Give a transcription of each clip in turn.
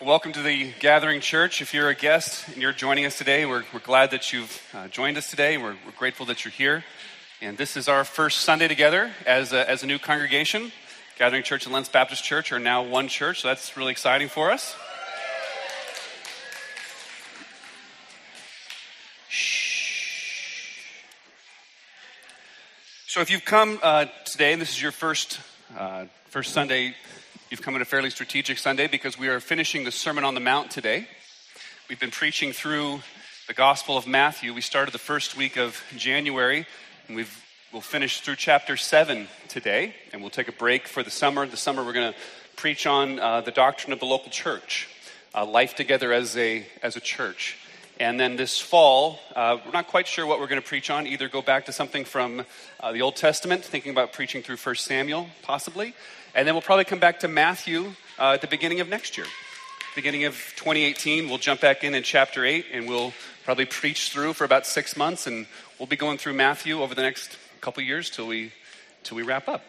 Welcome to the Gathering Church. If you're a guest and you're joining us today, we're, we're glad that you've uh, joined us today. We're, we're grateful that you're here. And this is our first Sunday together as a, as a new congregation. Gathering Church and Lents Baptist Church are now one church, so that's really exciting for us. So, if you've come uh, today and this is your first uh, first Sunday You've come on a fairly strategic Sunday because we are finishing the Sermon on the Mount today. We've been preaching through the Gospel of Matthew. We started the first week of January, and we've, we'll finish through chapter 7 today, and we'll take a break for the summer. The summer, we're going to preach on uh, the doctrine of the local church, uh, life together as a, as a church. And then this fall, uh, we're not quite sure what we're going to preach on. Either go back to something from uh, the Old Testament, thinking about preaching through 1 Samuel, possibly, and then we'll probably come back to Matthew uh, at the beginning of next year. Beginning of 2018, we'll jump back in in chapter 8 and we'll probably preach through for about six months. And we'll be going through Matthew over the next couple years till we, till we wrap up.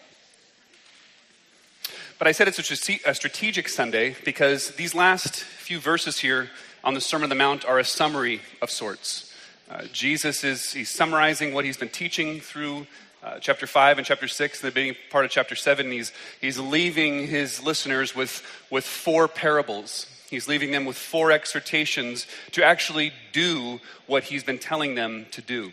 But I said it's a strategic Sunday because these last few verses here on the Sermon on the Mount are a summary of sorts. Uh, Jesus is he's summarizing what he's been teaching through uh, chapter 5 and chapter 6 and the beginning part of chapter 7 he's, he's leaving his listeners with, with four parables. He's leaving them with four exhortations to actually do what he's been telling them to do.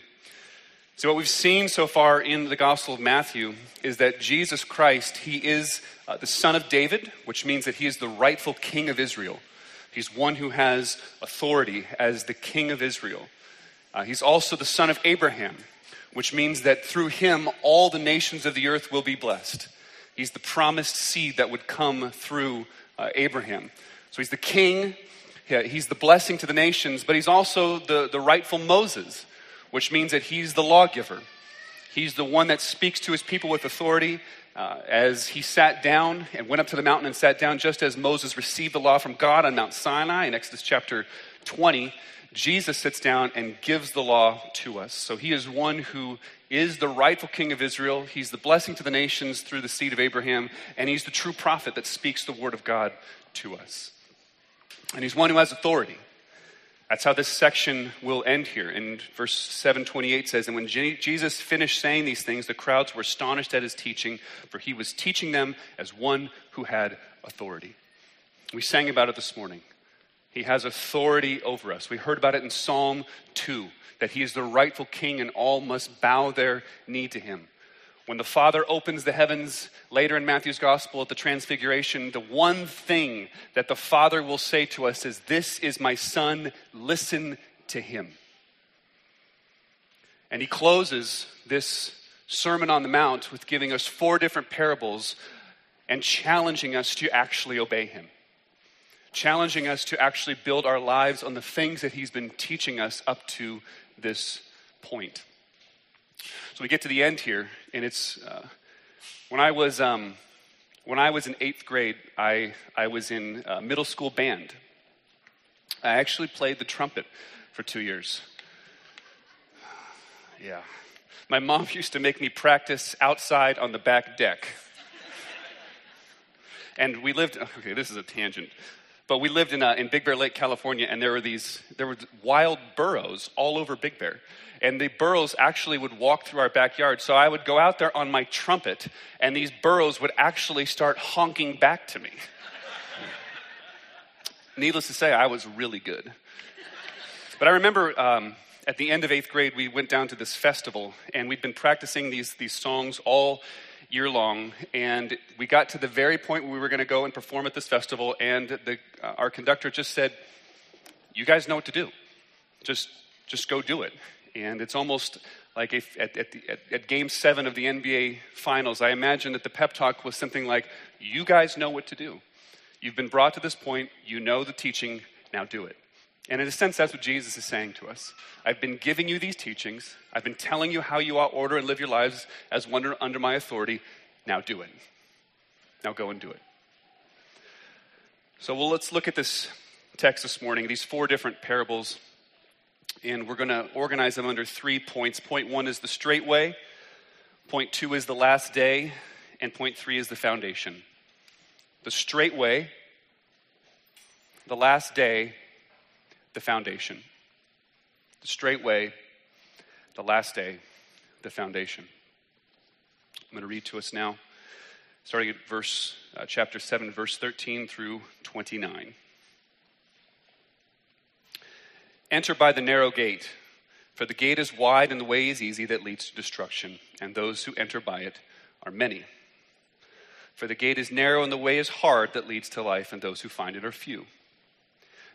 So what we've seen so far in the gospel of matthew is that jesus christ he is uh, the son of david which means that he is the rightful king of israel. He's one who has authority as the king of israel. Uh, he's also the son of abraham which means that through him all the nations of the earth will be blessed. He's the promised seed that would come through uh, Abraham. So he's the king, he's the blessing to the nations, but he's also the, the rightful Moses, which means that he's the lawgiver. He's the one that speaks to his people with authority. Uh, as he sat down and went up to the mountain and sat down, just as Moses received the law from God on Mount Sinai in Exodus chapter 20, Jesus sits down and gives the law to us. So he is one who is the rightful king of Israel. He's the blessing to the nations through the seed of Abraham, and he's the true prophet that speaks the word of God to us. And he's one who has authority. That's how this section will end here. And verse 728 says, And when Jesus finished saying these things, the crowds were astonished at his teaching, for he was teaching them as one who had authority. We sang about it this morning. He has authority over us. We heard about it in Psalm 2 that he is the rightful king and all must bow their knee to him. When the Father opens the heavens later in Matthew's gospel at the transfiguration, the one thing that the Father will say to us is, This is my Son, listen to him. And he closes this Sermon on the Mount with giving us four different parables and challenging us to actually obey him challenging us to actually build our lives on the things that He's been teaching us up to this point. So we get to the end here, and it's uh, when I was um, when I was in eighth grade, I I was in middle school band. I actually played the trumpet for two years. Yeah, my mom used to make me practice outside on the back deck. And we lived, okay, this is a tangent. But we lived in, uh, in Big Bear Lake, California, and there were these there were wild burros all over Big Bear. And the burros actually would walk through our backyard. So I would go out there on my trumpet, and these burros would actually start honking back to me. Needless to say, I was really good. But I remember um, at the end of eighth grade, we went down to this festival, and we'd been practicing these, these songs all year long. And we got to the very point where we were going to go and perform at this festival, and the, uh, our conductor just said, You guys know what to do. Just, just go do it. And it's almost like at, at, the, at, at game seven of the NBA Finals, I imagine that the pep talk was something like, You guys know what to do. You've been brought to this point, you know the teaching, now do it. And in a sense, that's what Jesus is saying to us. I've been giving you these teachings. I've been telling you how you ought to order and live your lives as one under my authority. Now do it. Now go and do it. So, well, let's look at this text this morning, these four different parables, and we're going to organize them under three points. Point one is the straight way, point two is the last day, and point three is the foundation. The straight way, the last day, the foundation. The straight way, the last day, the foundation. I'm going to read to us now, starting at verse, uh, chapter 7, verse 13 through 29. Enter by the narrow gate, for the gate is wide and the way is easy that leads to destruction, and those who enter by it are many. For the gate is narrow and the way is hard that leads to life, and those who find it are few.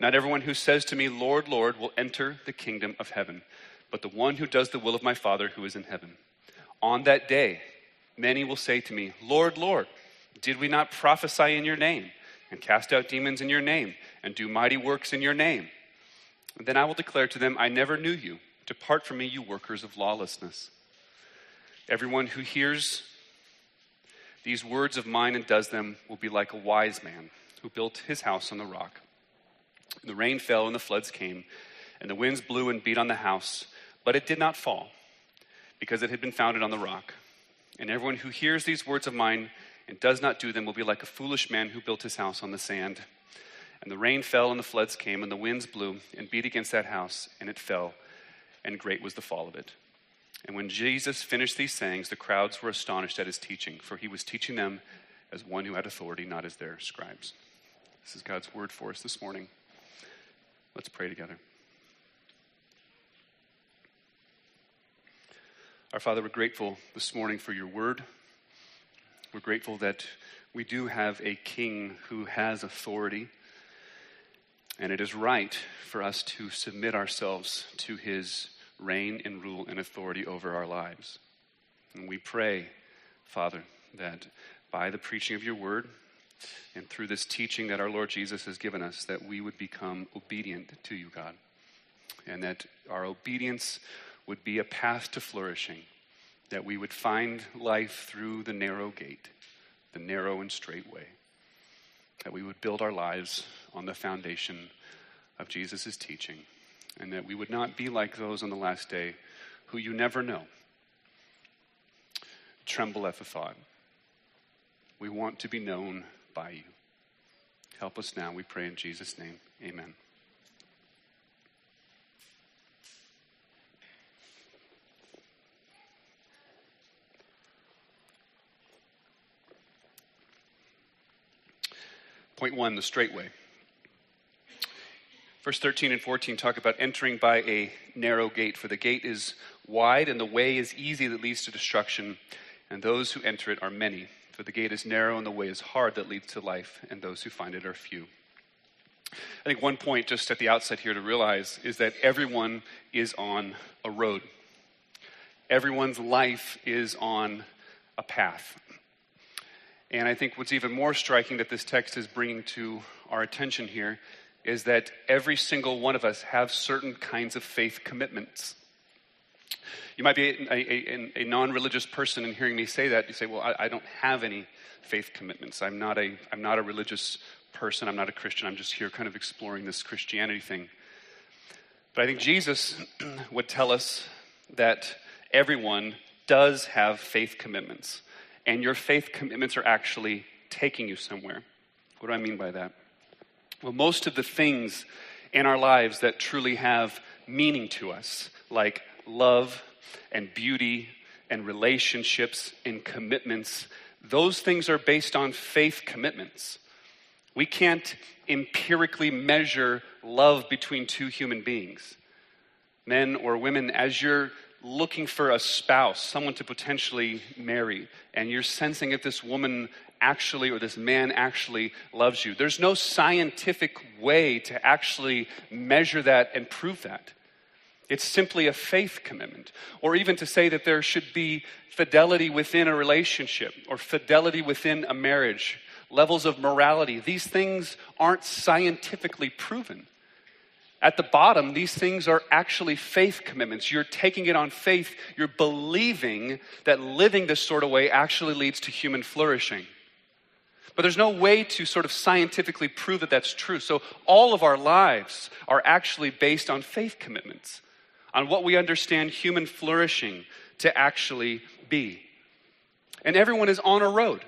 Not everyone who says to me, Lord, Lord, will enter the kingdom of heaven, but the one who does the will of my Father who is in heaven. On that day, many will say to me, Lord, Lord, did we not prophesy in your name, and cast out demons in your name, and do mighty works in your name? And then I will declare to them, I never knew you. Depart from me, you workers of lawlessness. Everyone who hears these words of mine and does them will be like a wise man who built his house on the rock. The rain fell and the floods came, and the winds blew and beat on the house, but it did not fall, because it had been founded on the rock. And everyone who hears these words of mine and does not do them will be like a foolish man who built his house on the sand. And the rain fell and the floods came, and the winds blew and beat against that house, and it fell, and great was the fall of it. And when Jesus finished these sayings, the crowds were astonished at his teaching, for he was teaching them as one who had authority, not as their scribes. This is God's word for us this morning. Let's pray together. Our Father, we're grateful this morning for your word. We're grateful that we do have a king who has authority, and it is right for us to submit ourselves to his reign and rule and authority over our lives. And we pray, Father, that by the preaching of your word and through this teaching that our Lord Jesus has given us, that we would become obedient to you, God, and that our obedience would be a path to flourishing, that we would find life through the narrow gate, the narrow and straight way, that we would build our lives on the foundation of Jesus' teaching and that we would not be like those on the last day who you never know. Tremble at the thought. We want to be known by you. Help us now, we pray in Jesus' name. Amen. Point one the straight way. Verse 13 and 14 talk about entering by a narrow gate, for the gate is wide and the way is easy that leads to destruction, and those who enter it are many. For the gate is narrow and the way is hard that leads to life, and those who find it are few. I think one point just at the outset here to realize is that everyone is on a road. Everyone's life is on a path. And I think what's even more striking that this text is bringing to our attention here is that every single one of us have certain kinds of faith commitments. You might be a, a, a non religious person and hearing me say that, you say, Well, I, I, don't have any faith commitments. I'm not, a, I'm not a religious person. I'm not a Christian. I'm just here kind of exploring this Christianity thing. But I think Jesus would tell us that everyone does have faith commitments. And your faith commitments are actually taking you somewhere. What do I mean by that? Well, most of the things in our lives that truly have meaning to us, like love and beauty and relationships and commitments, those things are based on faith commitments. We can't empirically measure love between two human beings. Men or women, as you're looking for a spouse, someone to potentially marry, and you're sensing if this woman actually or this man actually loves you. There's no scientific way to actually measure that and prove that. It's simply a faith commitment. Or even to say that there should be fidelity within a relationship or fidelity within a marriage, levels of morality. These things aren't scientifically proven. At the bottom, these things are actually faith commitments. You're taking it on faith. You're believing that living this sort of way actually leads to human flourishing. But there's no way to sort of scientifically prove that that's true. So all of our lives are actually based on faith commitments, on what we understand human flourishing to actually be. And everyone is on a road.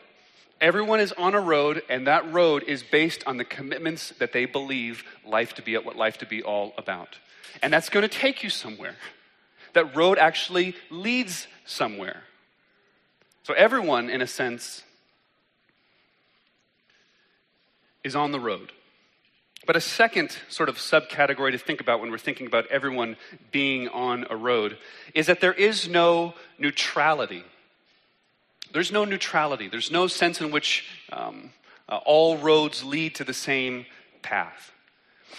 Everyone is on a road, and that road is based on the commitments that they believe life to be what life to be all about. And that's going to take you somewhere. That road actually leads somewhere. So everyone, in a sense, is on the road. But a second sort of subcategory to think about when we're thinking about everyone being on a road is that there is no neutrality there's no neutrality. There's no sense in which um, uh, all roads lead to the same path.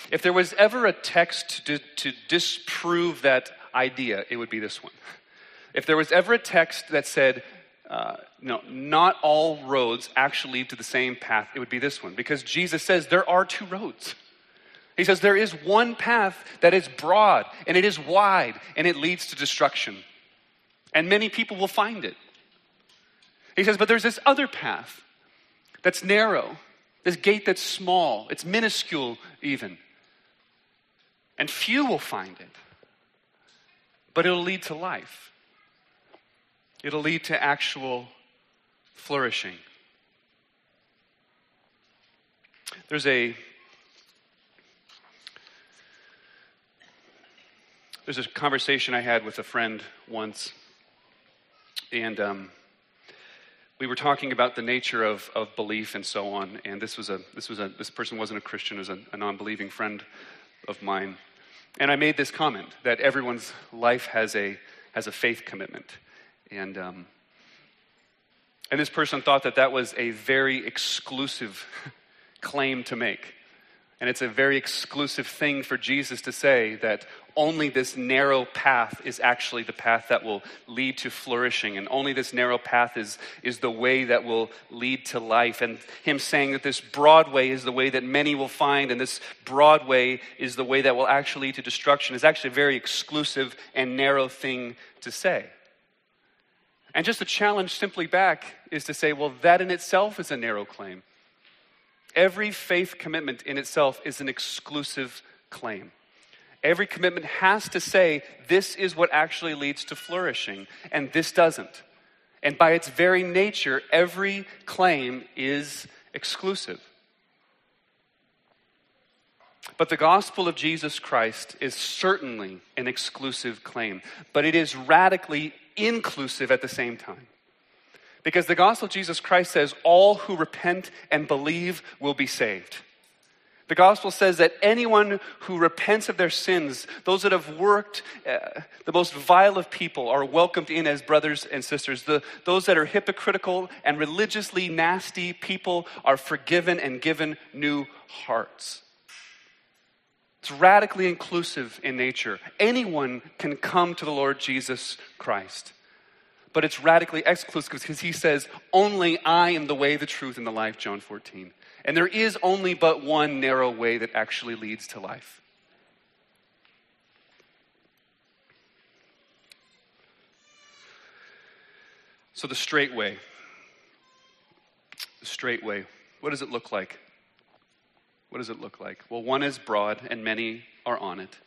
If there was ever a text to, to disprove that idea, it would be this one. If there was ever a text that said, uh, no, not all roads actually lead to the same path, it would be this one. Because Jesus says there are two roads. He says there is one path that is broad and it is wide and it leads to destruction. And many people will find it. He says, but there's this other path that's narrow, this gate that's small, it's minuscule even. And few will find it. But it'll lead to life, it'll lead to actual flourishing. There's a there's a conversation I had with a friend once, and um, we were talking about the nature of, of belief and so on, and this was a this was a this person wasn't a Christian, was a, a non-believing friend of mine, and I made this comment that everyone's life has a has a faith commitment, and um, and this person thought that that was a very exclusive claim to make. And it's a very exclusive thing for Jesus to say that only this narrow path is actually the path that will lead to flourishing, and only this narrow path is, is the way that will lead to life. And him saying that this broad way is the way that many will find, and this broad way is the way that will actually lead to destruction, is actually a very exclusive and narrow thing to say. And just the challenge simply back is to say, well, that in itself is a narrow claim. Every faith commitment in itself is an exclusive claim. Every commitment has to say, this is what actually leads to flourishing, and this doesn't. And by its very nature, every claim is exclusive. But the gospel of Jesus Christ is certainly an exclusive claim, but it is radically inclusive at the same time. Because the gospel of Jesus Christ says all who repent and believe will be saved. The gospel says that anyone who repents of their sins, those that have worked, uh, the most vile of people, are welcomed in as brothers and sisters. The, those that are hypocritical and religiously nasty people are forgiven and given new hearts. It's radically inclusive in nature. Anyone can come to the Lord Jesus Christ. But it's radically exclusive because he says, Only I am the way, the truth, and the life, John 14. And there is only but one narrow way that actually leads to life. So, the straight way. The straight way. What does it look like? What does it look like? Well, one is broad, and many are on it.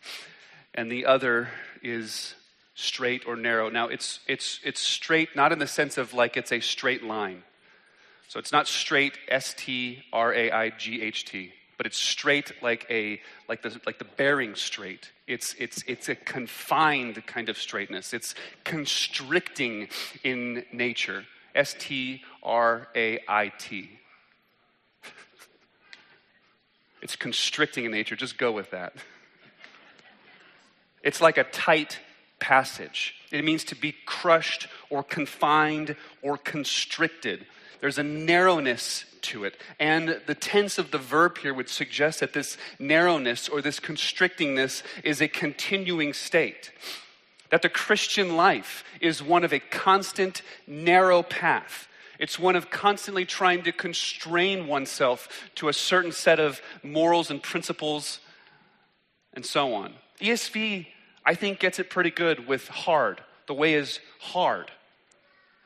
And the other is straight or narrow. Now, it's, it's, it's straight, not in the sense of like it's a straight line. So it's not straight, S T R A I G H T, but it's straight like a like the like the Bering Strait. It's it's it's a confined kind of straightness. It's constricting in nature. S T R A I T. It's constricting in nature. Just go with that. It's like a tight passage. It means to be crushed or confined or constricted. There's a narrowness to it. And the tense of the verb here would suggest that this narrowness or this constrictingness is a continuing state. That the Christian life is one of a constant, narrow path. It's one of constantly trying to constrain oneself to a certain set of morals and principles and so on. ESV, I think, gets it pretty good with hard. The way is hard.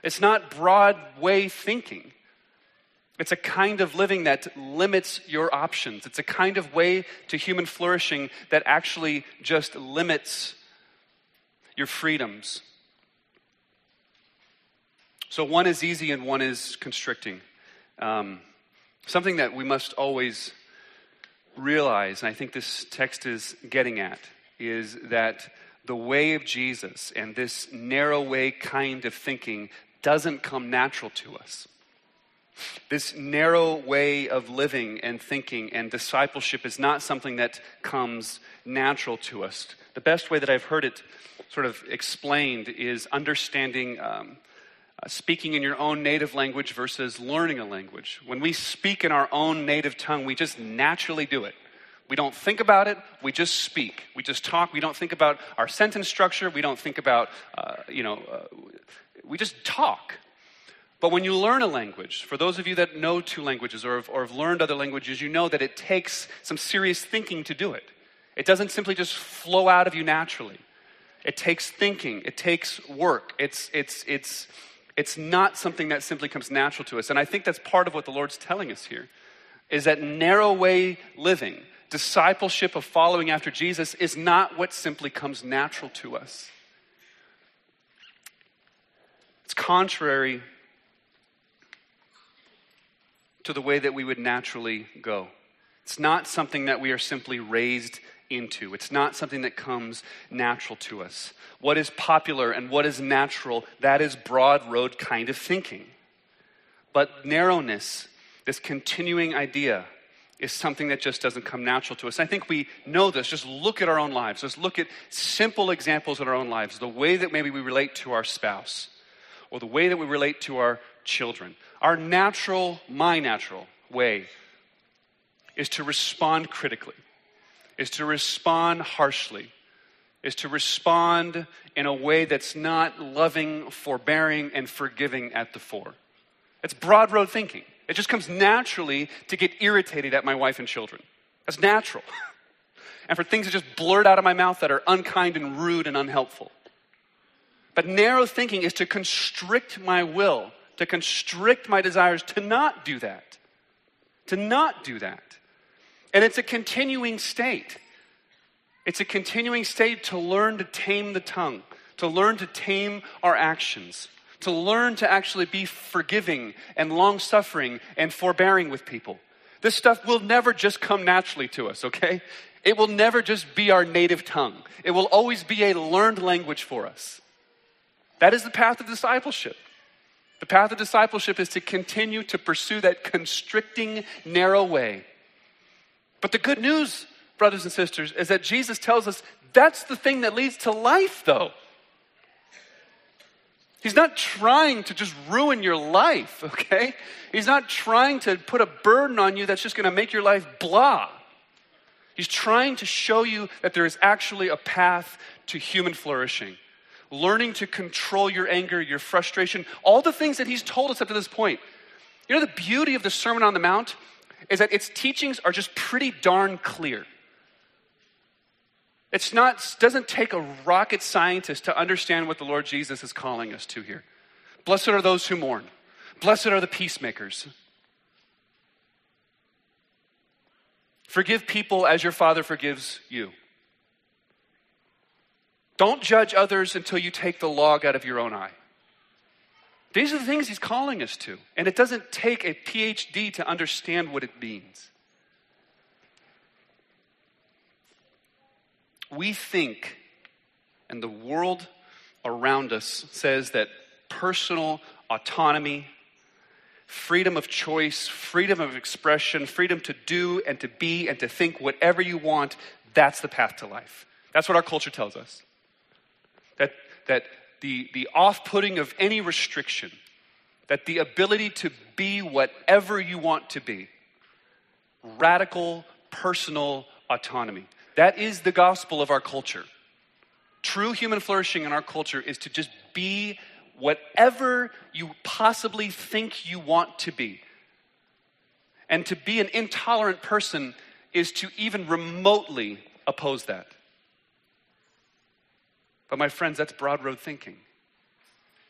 It's not broad way thinking. It's a kind of living that limits your options. It's a kind of way to human flourishing that actually just limits your freedoms. So one is easy and one is constricting. Um, something that we must always realize, and I think this text is getting at, is that the way of Jesus and this narrow way kind of thinking doesn't come natural to us. This narrow way of living and thinking and discipleship is not something that comes natural to us. The best way that I've heard it sort of explained is understanding um, uh, speaking in your own native language versus learning a language. When we speak in our own native tongue, we just naturally do it. We don't think about it, we just speak. We just talk. We don't think about our sentence structure. We don't think about, uh, you know, uh, we just talk. But when you learn a language, for those of you that know two languages or have, or have learned other languages, you know that it takes some serious thinking to do it. It doesn't simply just flow out of you naturally. It takes thinking, it takes work. It's, it's, it's, it's not something that simply comes natural to us. And I think that's part of what the Lord's telling us here is that narrow way living, discipleship of following after Jesus is not what simply comes natural to us. It's contrary to the way that we would naturally go. It's not something that we are simply raised into. It's not something that comes natural to us. What is popular and what is natural, that is broad road kind of thinking. But narrowness, this continuing idea, is something that just doesn't come natural to us. I think we know this. Just look at our own lives. Just look at simple examples in our own lives. The way that maybe we relate to our spouse, or the way that we relate to our children. Our natural, my natural way is to respond critically, is to respond harshly, is to respond in a way that's not loving, forbearing, and forgiving at the fore. It's broad road thinking. It just comes naturally to get irritated at my wife and children. That's natural. and for things to just blurt out of my mouth that are unkind and rude and unhelpful. But narrow thinking is to constrict my will to constrict my desires to not do that. To not do that. And it's a continuing state. It's a continuing state to learn to tame the tongue, to learn to tame our actions, to learn to actually be forgiving and long suffering and forbearing with people. This stuff will never just come naturally to us, okay? It will never just be our native tongue. It will always be a learned language for us. That is the path of discipleship. The path of discipleship is to continue to pursue that constricting, narrow way. But the good news, brothers and sisters, is that Jesus tells us that's the thing that leads to life, though. He's not trying to just ruin your life, okay? He's not trying to put a burden on you that's just going to make your life blah. He's trying to show you that there is actually a path to human flourishing learning to control your anger, your frustration, all the things that he's told us up to this point. You know, the beauty of the Sermon on the Mount is that its teachings are just pretty darn clear. It's not, doesn't take a rocket scientist to understand what the Lord Jesus is calling us to here. Blessed are those who mourn. Blessed are the peacemakers. Forgive people as your Father forgives you. Don't judge others until you take the log out of your own eye. These are the things he's calling us to. And it doesn't take a PhD to understand what it means. We think, and the world around us says that personal autonomy, freedom of choice, freedom of expression, freedom to do and to be and to think whatever you want, that's the path to life. That's what our culture tells us that, that the, the off putting of any restriction, that the ability to be whatever you want to be, radical personal autonomy. That is the gospel of our culture. True human flourishing in our culture is to just be whatever you possibly think you want to be. And to be an intolerant person is to even remotely oppose that. But my friends, that's broad road thinking.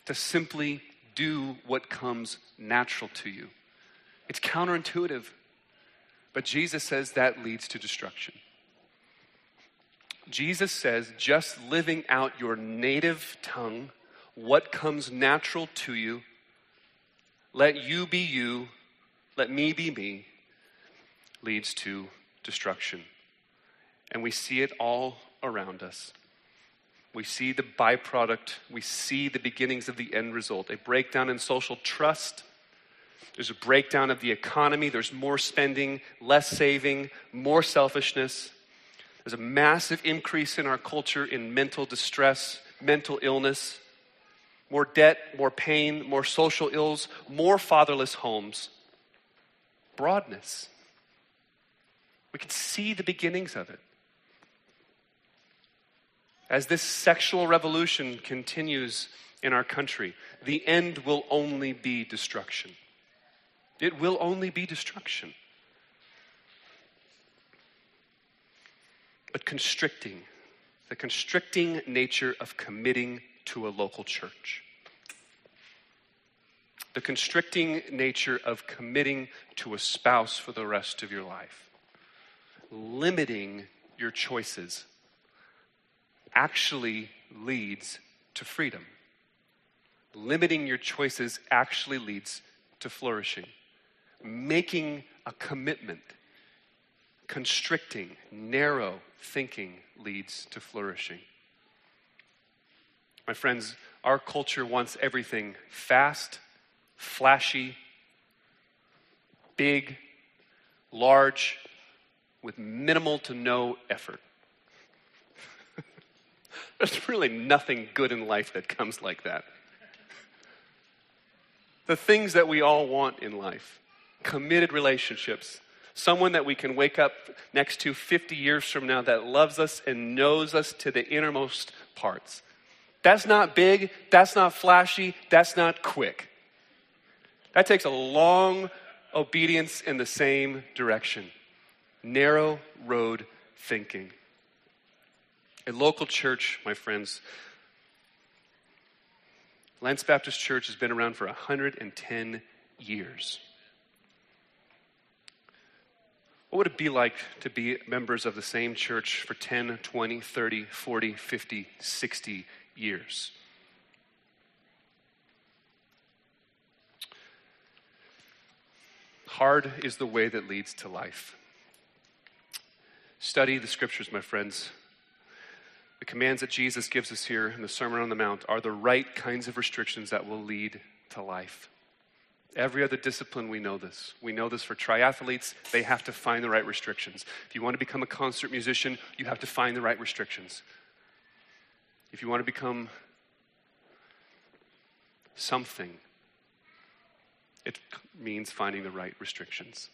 To simply do what comes natural to you. It's counterintuitive. But Jesus says that leads to destruction. Jesus says just living out your native tongue, what comes natural to you, let you be you, let me be me, leads to destruction. And we see it all around us. We see the byproduct, we see the beginnings of the end result a breakdown in social trust. There's a breakdown of the economy. There's more spending, less saving, more selfishness. There's a massive increase in our culture in mental distress, mental illness, more debt, more pain, more social ills, more fatherless homes. Broadness. We can see the beginnings of it. As this sexual revolution continues in our country, the end will only be destruction. It will only be destruction. But constricting, the constricting nature of committing to a local church. The constricting nature of committing to a spouse for the rest of your life. Limiting your choices actually leads to freedom. Limiting your choices actually leads to flourishing. Making a commitment, constricting, narrow thinking leads to flourishing. My friends, our culture wants everything fast, flashy, big, large, with minimal to no effort. There's really nothing good in life that comes like that. The things that we all want in life committed relationships, someone that we can wake up next to 50 years from now that loves us and knows us to the innermost parts. That's not big, that's not flashy, that's not quick. That takes a long obedience in the same direction. Narrow road thinking. A local church, my friends, Lents Baptist Church has been around for 110 years. What would it be like to be members of the same church for 10, 20, 30, 40, 50, 60 years? Hard is the way that leads to life. Study the scriptures, my friends. The commands that Jesus gives us here in the Sermon on the Mount are the right kinds of restrictions that will lead to life. Every other discipline, we know this. We know this for triathletes, they have to find the right restrictions. If you want to become a concert musician, you have to find the right restrictions. If you want to become something, it means finding the right restrictions.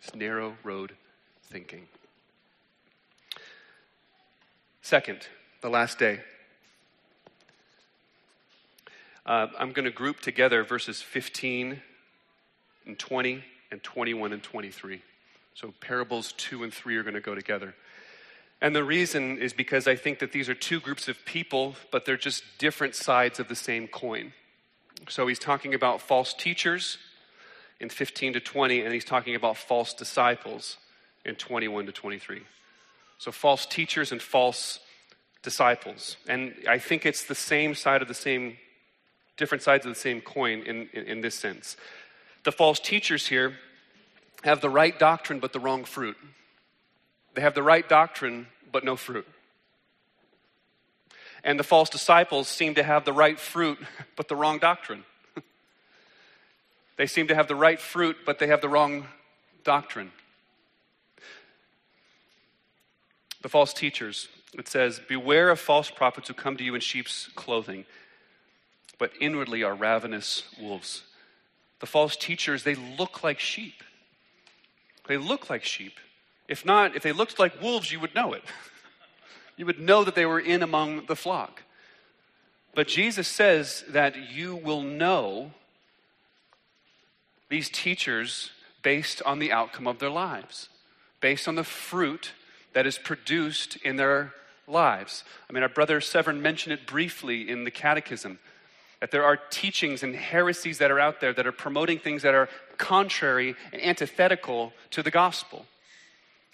It's narrow road thinking. Second, the last day. Uh, I'm going to group together verses 15 and 20 and 21 and 23. So parables 2 and 3 are going to go together. And the reason is because I think that these are two groups of people, but they're just different sides of the same coin. So he's talking about false teachers in 15 to 20, and he's talking about false disciples in 21 to 23. So, false teachers and false disciples. And I think it's the same side of the same, different sides of the same coin in, in, in this sense. The false teachers here have the right doctrine but the wrong fruit. They have the right doctrine but no fruit. And the false disciples seem to have the right fruit but the wrong doctrine. they seem to have the right fruit but they have the wrong doctrine. The false teachers. It says, Beware of false prophets who come to you in sheep's clothing, but inwardly are ravenous wolves. The false teachers, they look like sheep. They look like sheep. If not, if they looked like wolves, you would know it. you would know that they were in among the flock. But Jesus says that you will know these teachers based on the outcome of their lives, based on the fruit that is produced in their lives. I mean, our brother Severn mentioned it briefly in the Catechism that there are teachings and heresies that are out there that are promoting things that are contrary and antithetical to the gospel.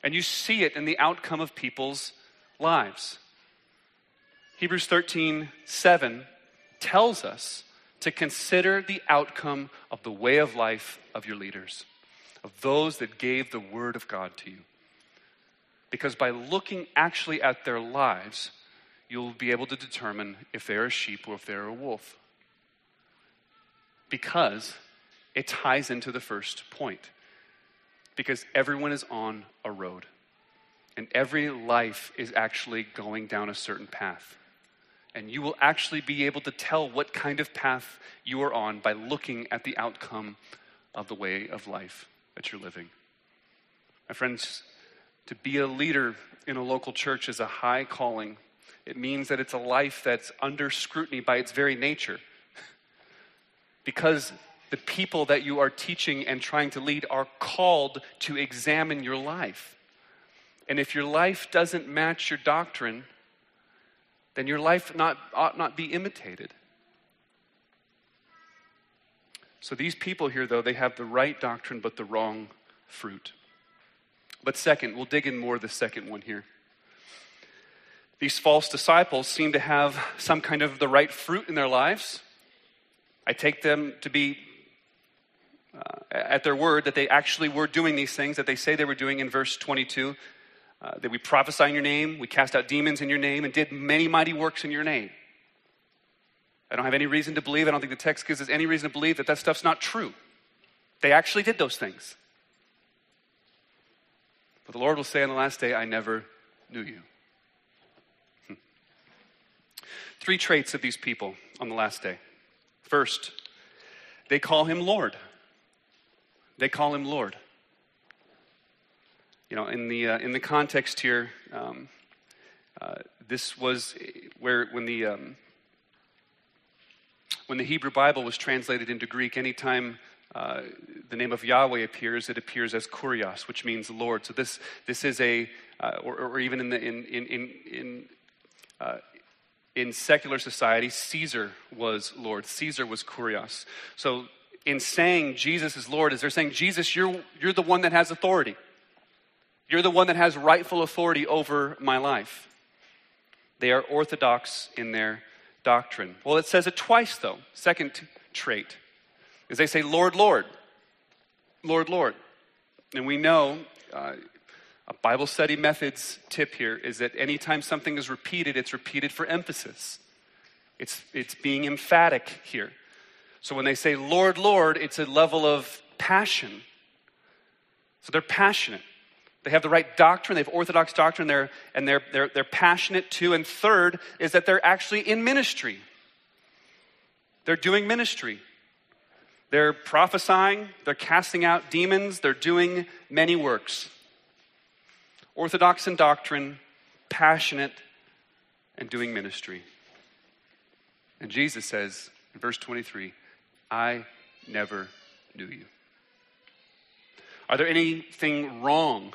And you see it in the outcome of people's lives. Hebrews 13 7 tells us to consider the outcome of the way of life of your leaders, of those that gave the word of God to you. Because by looking actually at their lives, you'll be able to determine if they're a sheep or if they're a wolf. Because it ties into the first point. Because everyone is on a road, and every life is actually going down a certain path. And you will actually be able to tell what kind of path you are on by looking at the outcome of the way of life that you're living. My friends, to be a leader in a local church is a high calling. It means that it's a life that's under scrutiny by its very nature. because the people that you are teaching and trying to lead are called to examine your life. And if your life doesn't match your doctrine, then your life not, ought not be imitated. So these people here, though, they have the right doctrine but the wrong fruit. But second, we'll dig in more the second one here. These false disciples seem to have some kind of the right fruit in their lives. I take them to be uh, at their word that they actually were doing these things that they say they were doing in verse 22 uh, that we prophesy in your name, we cast out demons in your name, and did many mighty works in your name. I don't have any reason to believe, I don't think the text gives us any reason to believe that that stuff's not true. They actually did those things. But the Lord will say on the last day, I never knew you. Hmm. Three traits of these people on the last day. First, they call him Lord. They call him Lord. You know, in the, uh, in the context here, um, uh, this was where when the, um, when the Hebrew Bible was translated into Greek, anytime uh, the name of Yahweh appears, it appears as Kurios, which means Lord. So this, this is a, uh, or, or, even in, the, in, in, in, in, uh, in secular society, Caesar was Lord. Caesar was Kurios. So in saying Jesus is Lord, is they're saying, Jesus, you're, you're the one that has authority. You're the one that has rightful authority over my life. They are orthodox in their doctrine. Well, it says it twice, though. Second trait is they say, Lord, Lord, Lord, Lord. And we know uh, a Bible study methods tip here is that anytime something is repeated, it's repeated for emphasis. It's, it's being emphatic here. So when they say, Lord, Lord, it's a level of passion. So they're passionate. They have the right doctrine, they have orthodox doctrine, they're, and they're, they're, they're passionate too. And third is that they're actually in ministry. They're doing ministry. They're prophesying, they're casting out demons, they're doing many works. Orthodox in doctrine, passionate, and doing ministry. And Jesus says in verse 23, I never knew you. Are there anything wrong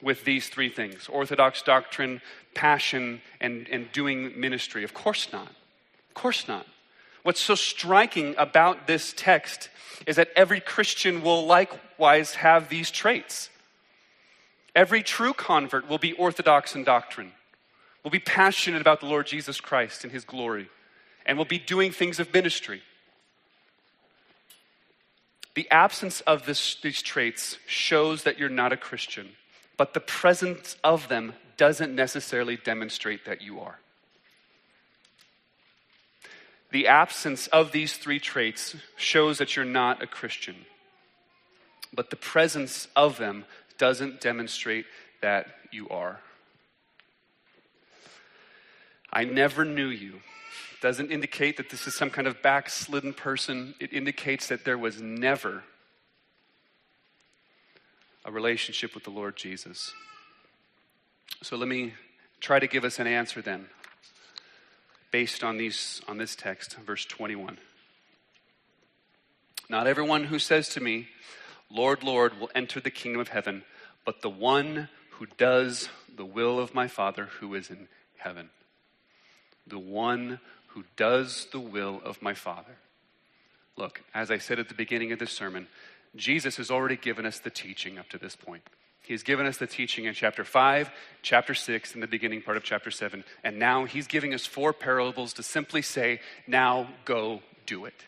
with these three things orthodox doctrine, passion, and, and doing ministry? Of course not. Of course not. What's so striking about this text is that every Christian will likewise have these traits. Every true convert will be orthodox in doctrine, will be passionate about the Lord Jesus Christ and his glory, and will be doing things of ministry. The absence of this, these traits shows that you're not a Christian but the presence of them doesn't necessarily demonstrate that you are. The absence of these three traits shows that you're not a Christian, but the presence of them doesn't demonstrate that you are. I never knew you doesn't indicate that this is some kind of backslidden person. It indicates that there was never a relationship with the Lord Jesus. So let me try to give us an answer then, based on, these, on this text, verse 21. Not everyone who says to me, Lord, Lord, will enter the kingdom of heaven, but the one who does the will of my Father who is in heaven. The one who does the will of my Father. Look, as I said at the beginning of this sermon, Jesus has already given us the teaching up to this point. He's given us the teaching in chapter 5, chapter 6, and the beginning part of chapter 7. And now he's giving us four parables to simply say, now go do it.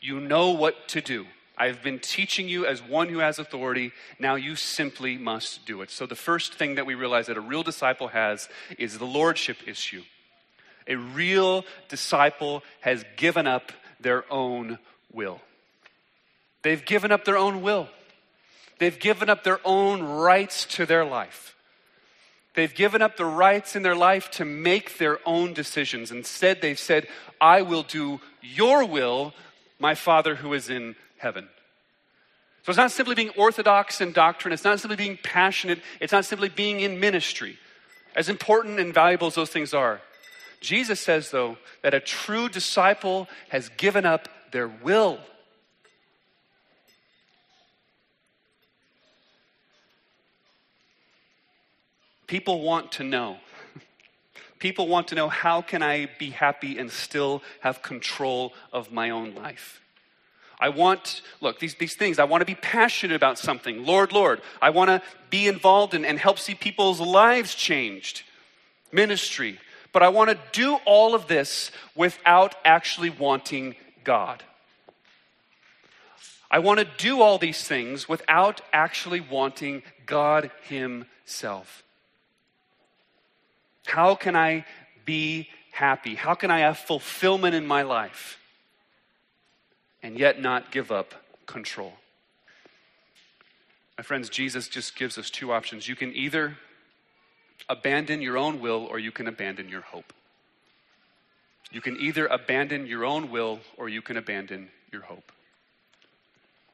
You know what to do. I've been teaching you as one who has authority. Now you simply must do it. So, the first thing that we realize that a real disciple has is the lordship issue. A real disciple has given up their own will. They've given up their own will. They've given up their own rights to their life. They've given up the rights in their life to make their own decisions. Instead, they've said, I will do your will, my Father who is in heaven. So it's not simply being orthodox in doctrine, it's not simply being passionate, it's not simply being in ministry. As important and valuable as those things are. Jesus says, though, that a true disciple has given up their will. People want to know. People want to know how can I be happy and still have control of my own life? I want, look, these, these things, I want to be passionate about something. Lord, Lord. I want to be involved in, and help see people's lives changed. Ministry. But I want to do all of this without actually wanting God. I want to do all these things without actually wanting God Himself. How can I be happy? How can I have fulfillment in my life and yet not give up control? My friends, Jesus just gives us two options. You can either abandon your own will or you can abandon your hope. You can either abandon your own will or you can abandon your hope.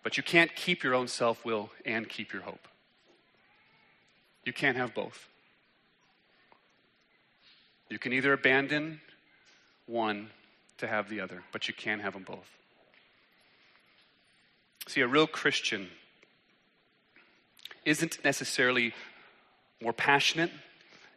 But you can't keep your own self will and keep your hope. You can't have both. You can either abandon one to have the other, but you can't have them both. See, a real Christian isn't necessarily more passionate,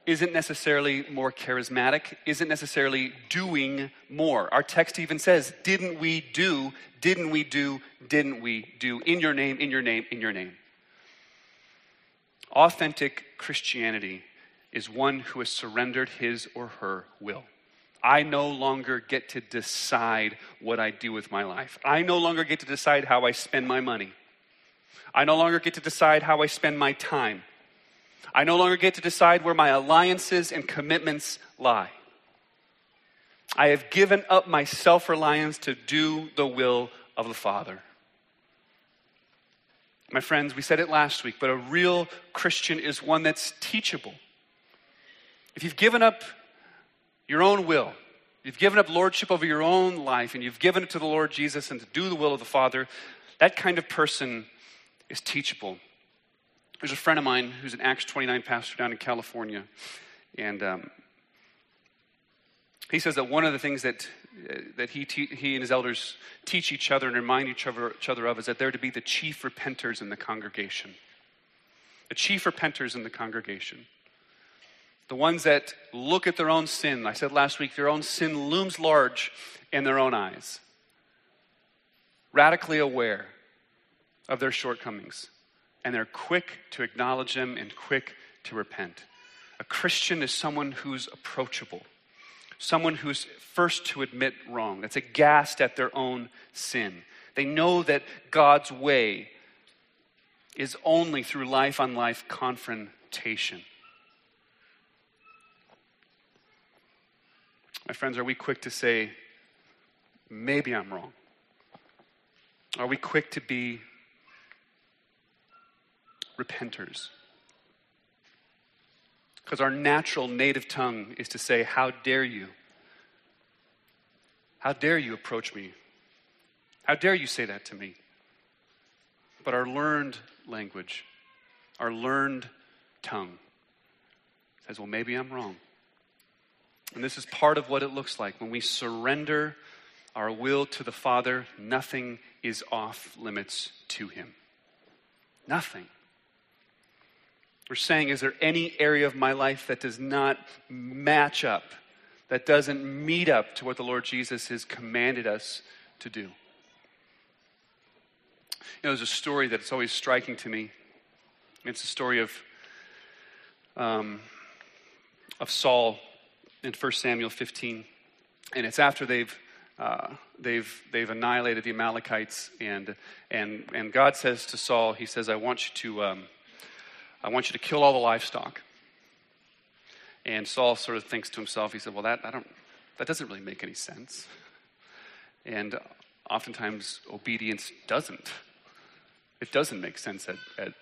isn't necessarily more charismatic, isn't necessarily doing more. Our text even says, Didn't we do, didn't we do, didn't we do, in your name, in your name, in your name. Authentic Christianity is one who has surrendered his or her will. I no longer get to decide what I do with my life. I no longer get to decide how I spend my money. I no longer get to decide how I spend my time. I no longer get to decide where my alliances and commitments lie. I have given up my self reliance to do the will of the Father. My friends, we said it last week, but a real Christian is one that's teachable. If you've given up your own will, you've given up lordship over your own life, and you've given it to the Lord Jesus and to do the will of the Father, that kind of person is teachable. There's a friend of mine who's an Acts 29 pastor down in California, and um, he says that one of the things that, uh, that he, te- he and his elders teach each other and remind each other, each other of is that they're to be the chief repenters in the congregation. The chief repenters in the congregation. The ones that look at their own sin. I said last week, their own sin looms large in their own eyes. Radically aware of their shortcomings. And they're quick to acknowledge them and quick to repent. A Christian is someone who's approachable, someone who's first to admit wrong, that's aghast at their own sin. They know that God's way is only through life on life confrontation. My friends, are we quick to say, maybe I'm wrong? Are we quick to be repenters? Because our natural native tongue is to say, How dare you? How dare you approach me? How dare you say that to me? But our learned language, our learned tongue says, Well, maybe I'm wrong. And this is part of what it looks like. When we surrender our will to the Father, nothing is off limits to Him. Nothing. We're saying, is there any area of my life that does not match up, that doesn't meet up to what the Lord Jesus has commanded us to do? You know, there's a story that's always striking to me. It's a story of, um, of Saul in 1 Samuel 15. And it's after they've, uh, they've, they've annihilated the Amalekites. And, and, and God says to Saul, He says, I want you to, um, I want you to kill all the livestock. And Saul sort of thinks to himself, he said, Well, that, I don't, that doesn't really make any sense. And oftentimes, obedience doesn't. It doesn't make sense at, at,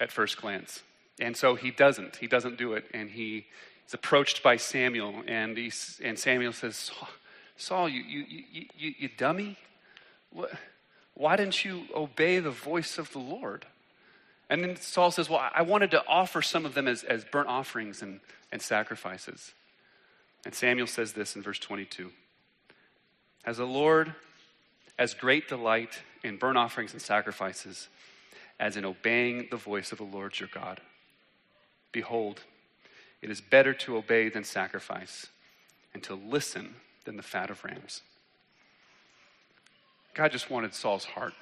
at first glance. And so he doesn't. He doesn't do it. And he, is approached by Samuel, and, he's, and Samuel says, Saul, you, you, you, you, you dummy? What, why didn't you obey the voice of the Lord? And then Saul says, Well, I wanted to offer some of them as, as burnt offerings and, and sacrifices. And Samuel says this in verse 22 As the Lord as great delight in burnt offerings and sacrifices as in obeying the voice of the Lord your God. Behold, it is better to obey than sacrifice, and to listen than the fat of rams. God just wanted Saul's heart.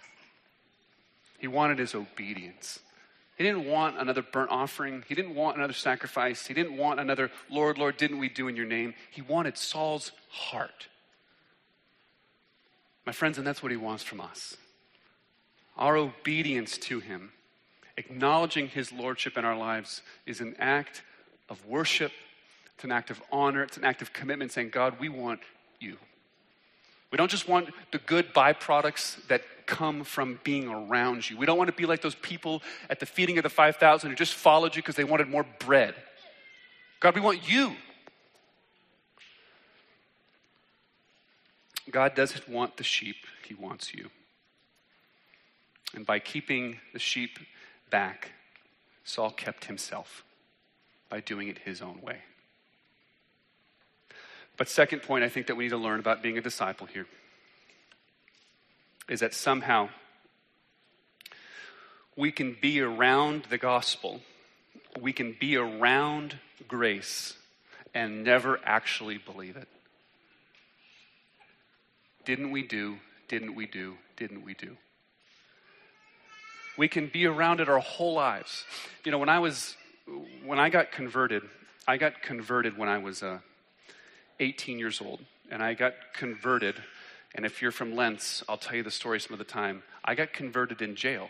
He wanted his obedience. He didn't want another burnt offering. He didn't want another sacrifice. He didn't want another, Lord, Lord, didn't we do in your name? He wanted Saul's heart. My friends, and that's what he wants from us. Our obedience to him, acknowledging his lordship in our lives, is an act of worship, it's an act of honor, it's an act of commitment saying, God, we want you. We don't just want the good byproducts that come from being around you. We don't want to be like those people at the feeding of the 5,000 who just followed you because they wanted more bread. God, we want you. God doesn't want the sheep, He wants you. And by keeping the sheep back, Saul kept himself by doing it his own way. But, second point I think that we need to learn about being a disciple here is that somehow we can be around the gospel, we can be around grace, and never actually believe it. Didn't we do? Didn't we do? Didn't we do? We can be around it our whole lives. You know, when I was when I got converted, I got converted when I was uh, 18 years old. And I got converted, and if you're from Lents, I'll tell you the story some of the time. I got converted in jail.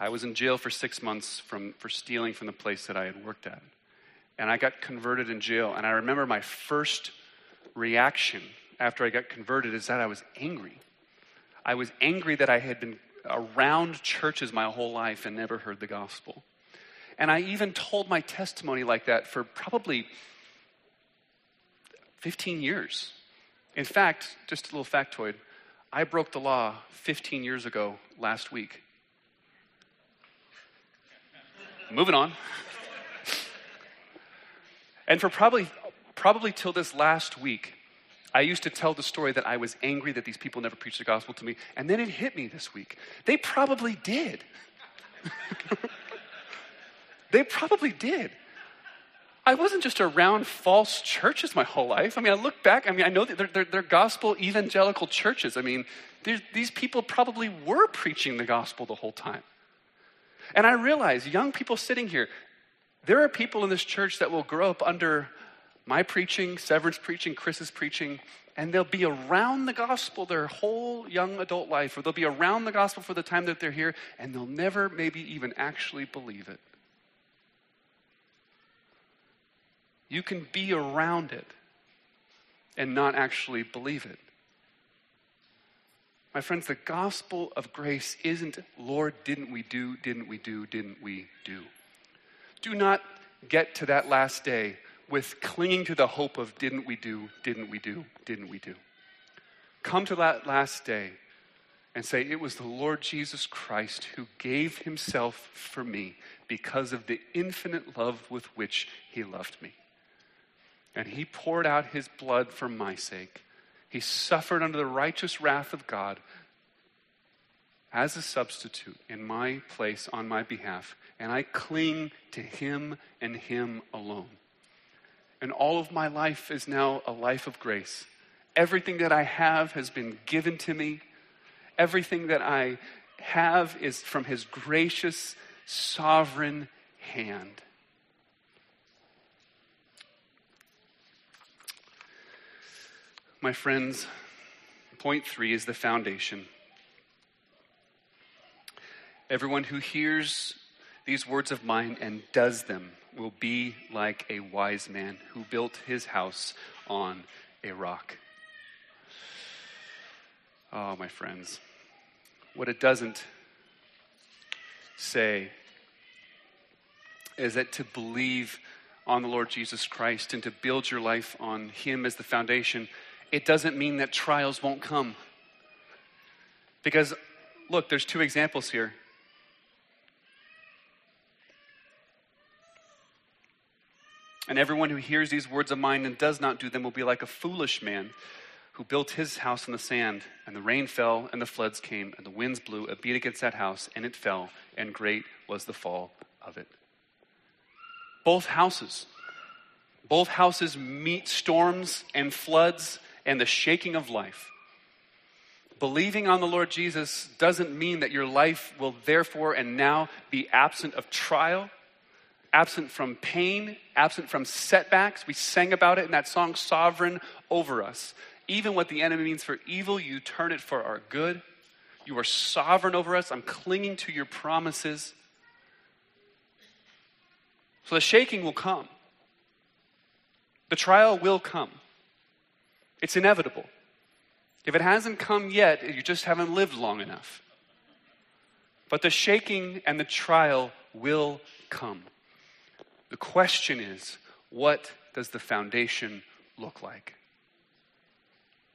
I was in jail for six months from, for stealing from the place that I had worked at. And I got converted in jail. And I remember my first reaction after I got converted is that I was angry. I was angry that I had been around churches my whole life and never heard the gospel. And I even told my testimony like that for probably 15 years. In fact, just a little factoid I broke the law 15 years ago last week. Moving on. and for probably, probably till this last week, I used to tell the story that I was angry that these people never preached the gospel to me. And then it hit me this week. They probably did. They probably did. I wasn't just around false churches my whole life. I mean, I look back, I mean, I know that they're, they're, they're gospel evangelical churches. I mean, these people probably were preaching the gospel the whole time. And I realize, young people sitting here, there are people in this church that will grow up under my preaching, Severin's preaching, Chris's preaching, and they'll be around the gospel their whole young adult life, or they'll be around the gospel for the time that they're here, and they'll never maybe even actually believe it. You can be around it and not actually believe it. My friends, the gospel of grace isn't, Lord, didn't we do, didn't we do, didn't we do? Do not get to that last day with clinging to the hope of didn't we do, didn't we do, didn't we do. Come to that last day and say, It was the Lord Jesus Christ who gave himself for me because of the infinite love with which he loved me and he poured out his blood for my sake. He suffered under the righteous wrath of God as a substitute in my place on my behalf, and I cling to Him and Him alone. And all of my life is now a life of grace. Everything that I have has been given to me. Everything that I have is from His gracious, sovereign hand. My friends, point three is the foundation. Everyone who hears these words of mine and does them will be like a wise man who built his house on a rock. Oh, my friends, what it doesn't say is that to believe on the Lord Jesus Christ and to build your life on Him as the foundation it doesn't mean that trials won't come. Because, look, there's two examples here. And everyone who hears these words of mine and does not do them will be like a foolish man who built his house on the sand, and the rain fell, and the floods came, and the winds blew a beat against that house, and it fell, and great was the fall of it. Both houses, both houses meet storms and floods and the shaking of life. Believing on the Lord Jesus doesn't mean that your life will therefore and now be absent of trial, absent from pain, absent from setbacks. We sang about it in that song, Sovereign Over Us. Even what the enemy means for evil, you turn it for our good. You are sovereign over us. I'm clinging to your promises. So the shaking will come, the trial will come. It's inevitable. If it hasn't come yet, you just haven't lived long enough. But the shaking and the trial will come. The question is what does the foundation look like?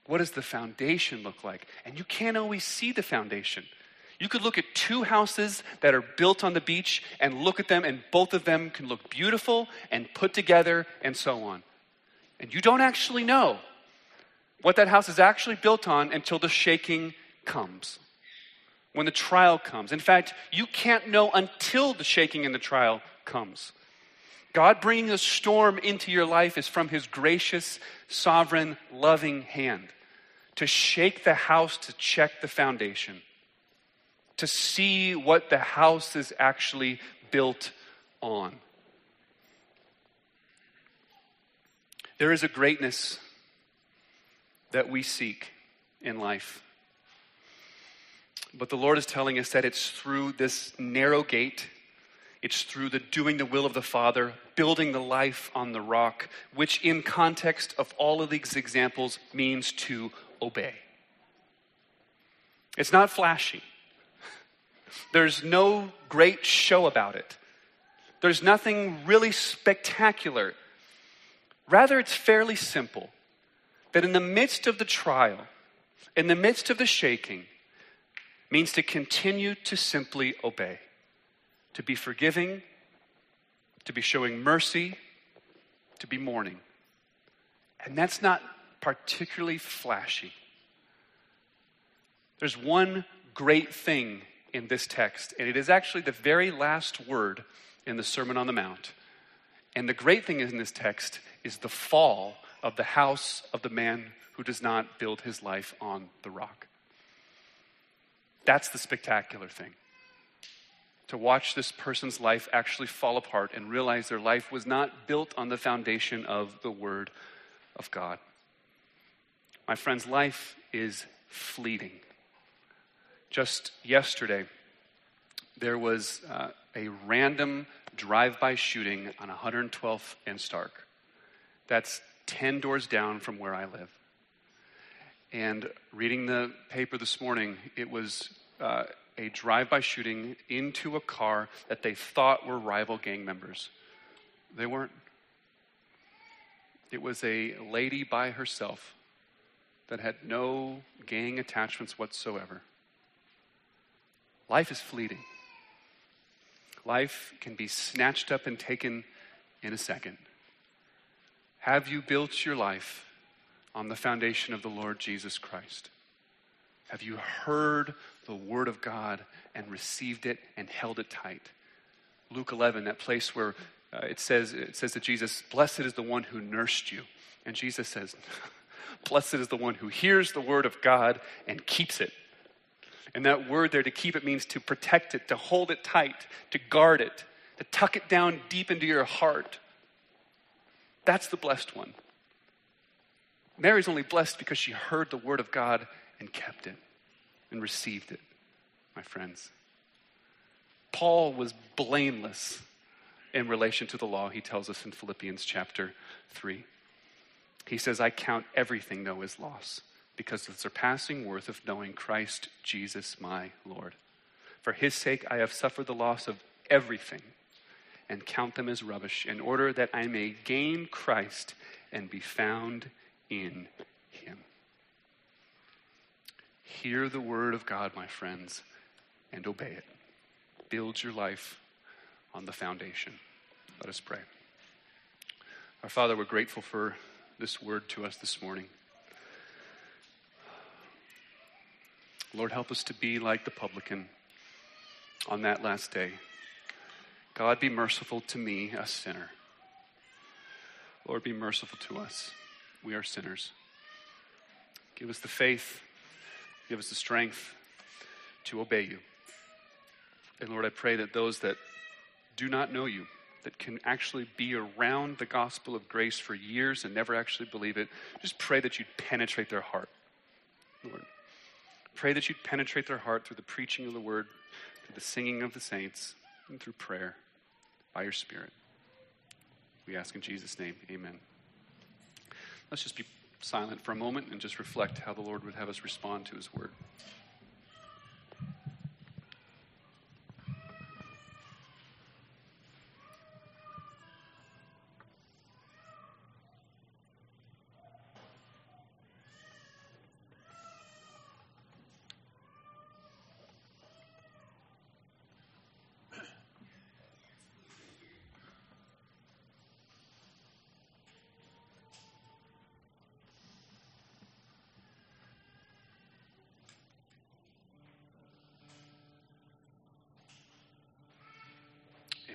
What does the foundation look like? And you can't always see the foundation. You could look at two houses that are built on the beach and look at them, and both of them can look beautiful and put together and so on. And you don't actually know what that house is actually built on until the shaking comes, when the trial comes. In fact, you can't know until the shaking and the trial comes. God bringing a storm into your life is from His gracious, sovereign, loving hand to shake the house to check the foundation, to see what the house is actually built on. There is a greatness that we seek in life. But the Lord is telling us that it's through this narrow gate, it's through the doing the will of the Father, building the life on the rock, which in context of all of these examples means to obey. It's not flashy. There's no great show about it. There's nothing really spectacular. Rather, it's fairly simple that in the midst of the trial, in the midst of the shaking, means to continue to simply obey, to be forgiving, to be showing mercy, to be mourning. And that's not particularly flashy. There's one great thing in this text, and it is actually the very last word in the Sermon on the Mount. And the great thing in this text is the fall of the house of the man who does not build his life on the rock. That's the spectacular thing. To watch this person's life actually fall apart and realize their life was not built on the foundation of the Word of God. My friend's life is fleeting. Just yesterday, there was uh, a random drive by shooting on 112th and Stark. That's 10 doors down from where I live. And reading the paper this morning, it was uh, a drive by shooting into a car that they thought were rival gang members. They weren't. It was a lady by herself that had no gang attachments whatsoever. Life is fleeting. Life can be snatched up and taken in a second. Have you built your life on the foundation of the Lord Jesus Christ? Have you heard the Word of God and received it and held it tight. Luke 11, that place where uh, it, says, it says to Jesus, Blessed is the one who nursed you. And Jesus says, Blessed is the one who hears the Word of God and keeps it. And that word there, to keep it, means to protect it, to hold it tight, to guard it, to tuck it down deep into your heart. That's the blessed one. Mary's only blessed because she heard the word of God and kept it and received it, my friends. Paul was blameless in relation to the law, he tells us in Philippians chapter 3. He says, I count everything, though, as loss because of the surpassing worth of knowing Christ Jesus my Lord. For his sake, I have suffered the loss of everything and count them as rubbish in order that I may gain Christ and be found in him. Hear the word of God, my friends, and obey it. Build your life on the foundation. Let us pray. Our Father, we're grateful for this word to us this morning. Lord, help us to be like the publican on that last day. God, be merciful to me, a sinner. Lord, be merciful to us. We are sinners. Give us the faith Give us the strength to obey you. And Lord, I pray that those that do not know you, that can actually be around the gospel of grace for years and never actually believe it, just pray that you'd penetrate their heart, Lord. Pray that you'd penetrate their heart through the preaching of the word, through the singing of the saints, and through prayer by your Spirit. We ask in Jesus' name, amen. Let's just be silent for a moment and just reflect how the Lord would have us respond to his word.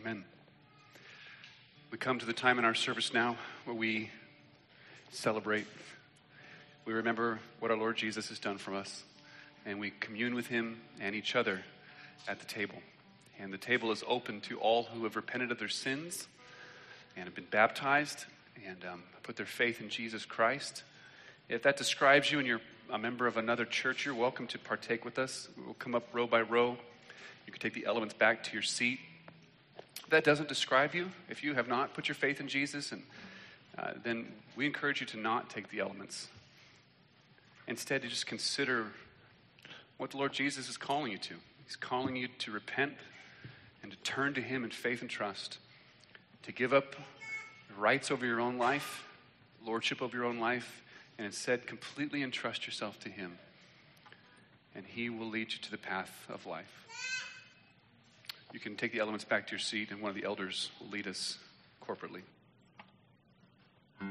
Amen. We come to the time in our service now where we celebrate. We remember what our Lord Jesus has done for us, and we commune with him and each other at the table. And the table is open to all who have repented of their sins and have been baptized and um, put their faith in Jesus Christ. If that describes you and you're a member of another church, you're welcome to partake with us. We'll come up row by row. You can take the elements back to your seat that doesn't describe you, if you have not put your faith in Jesus, and uh, then we encourage you to not take the elements. Instead, to just consider what the Lord Jesus is calling you to. He's calling you to repent and to turn to Him in faith and trust, to give up rights over your own life, lordship over your own life, and instead completely entrust yourself to Him. And He will lead you to the path of life. You can take the elements back to your seat, and one of the elders will lead us corporately.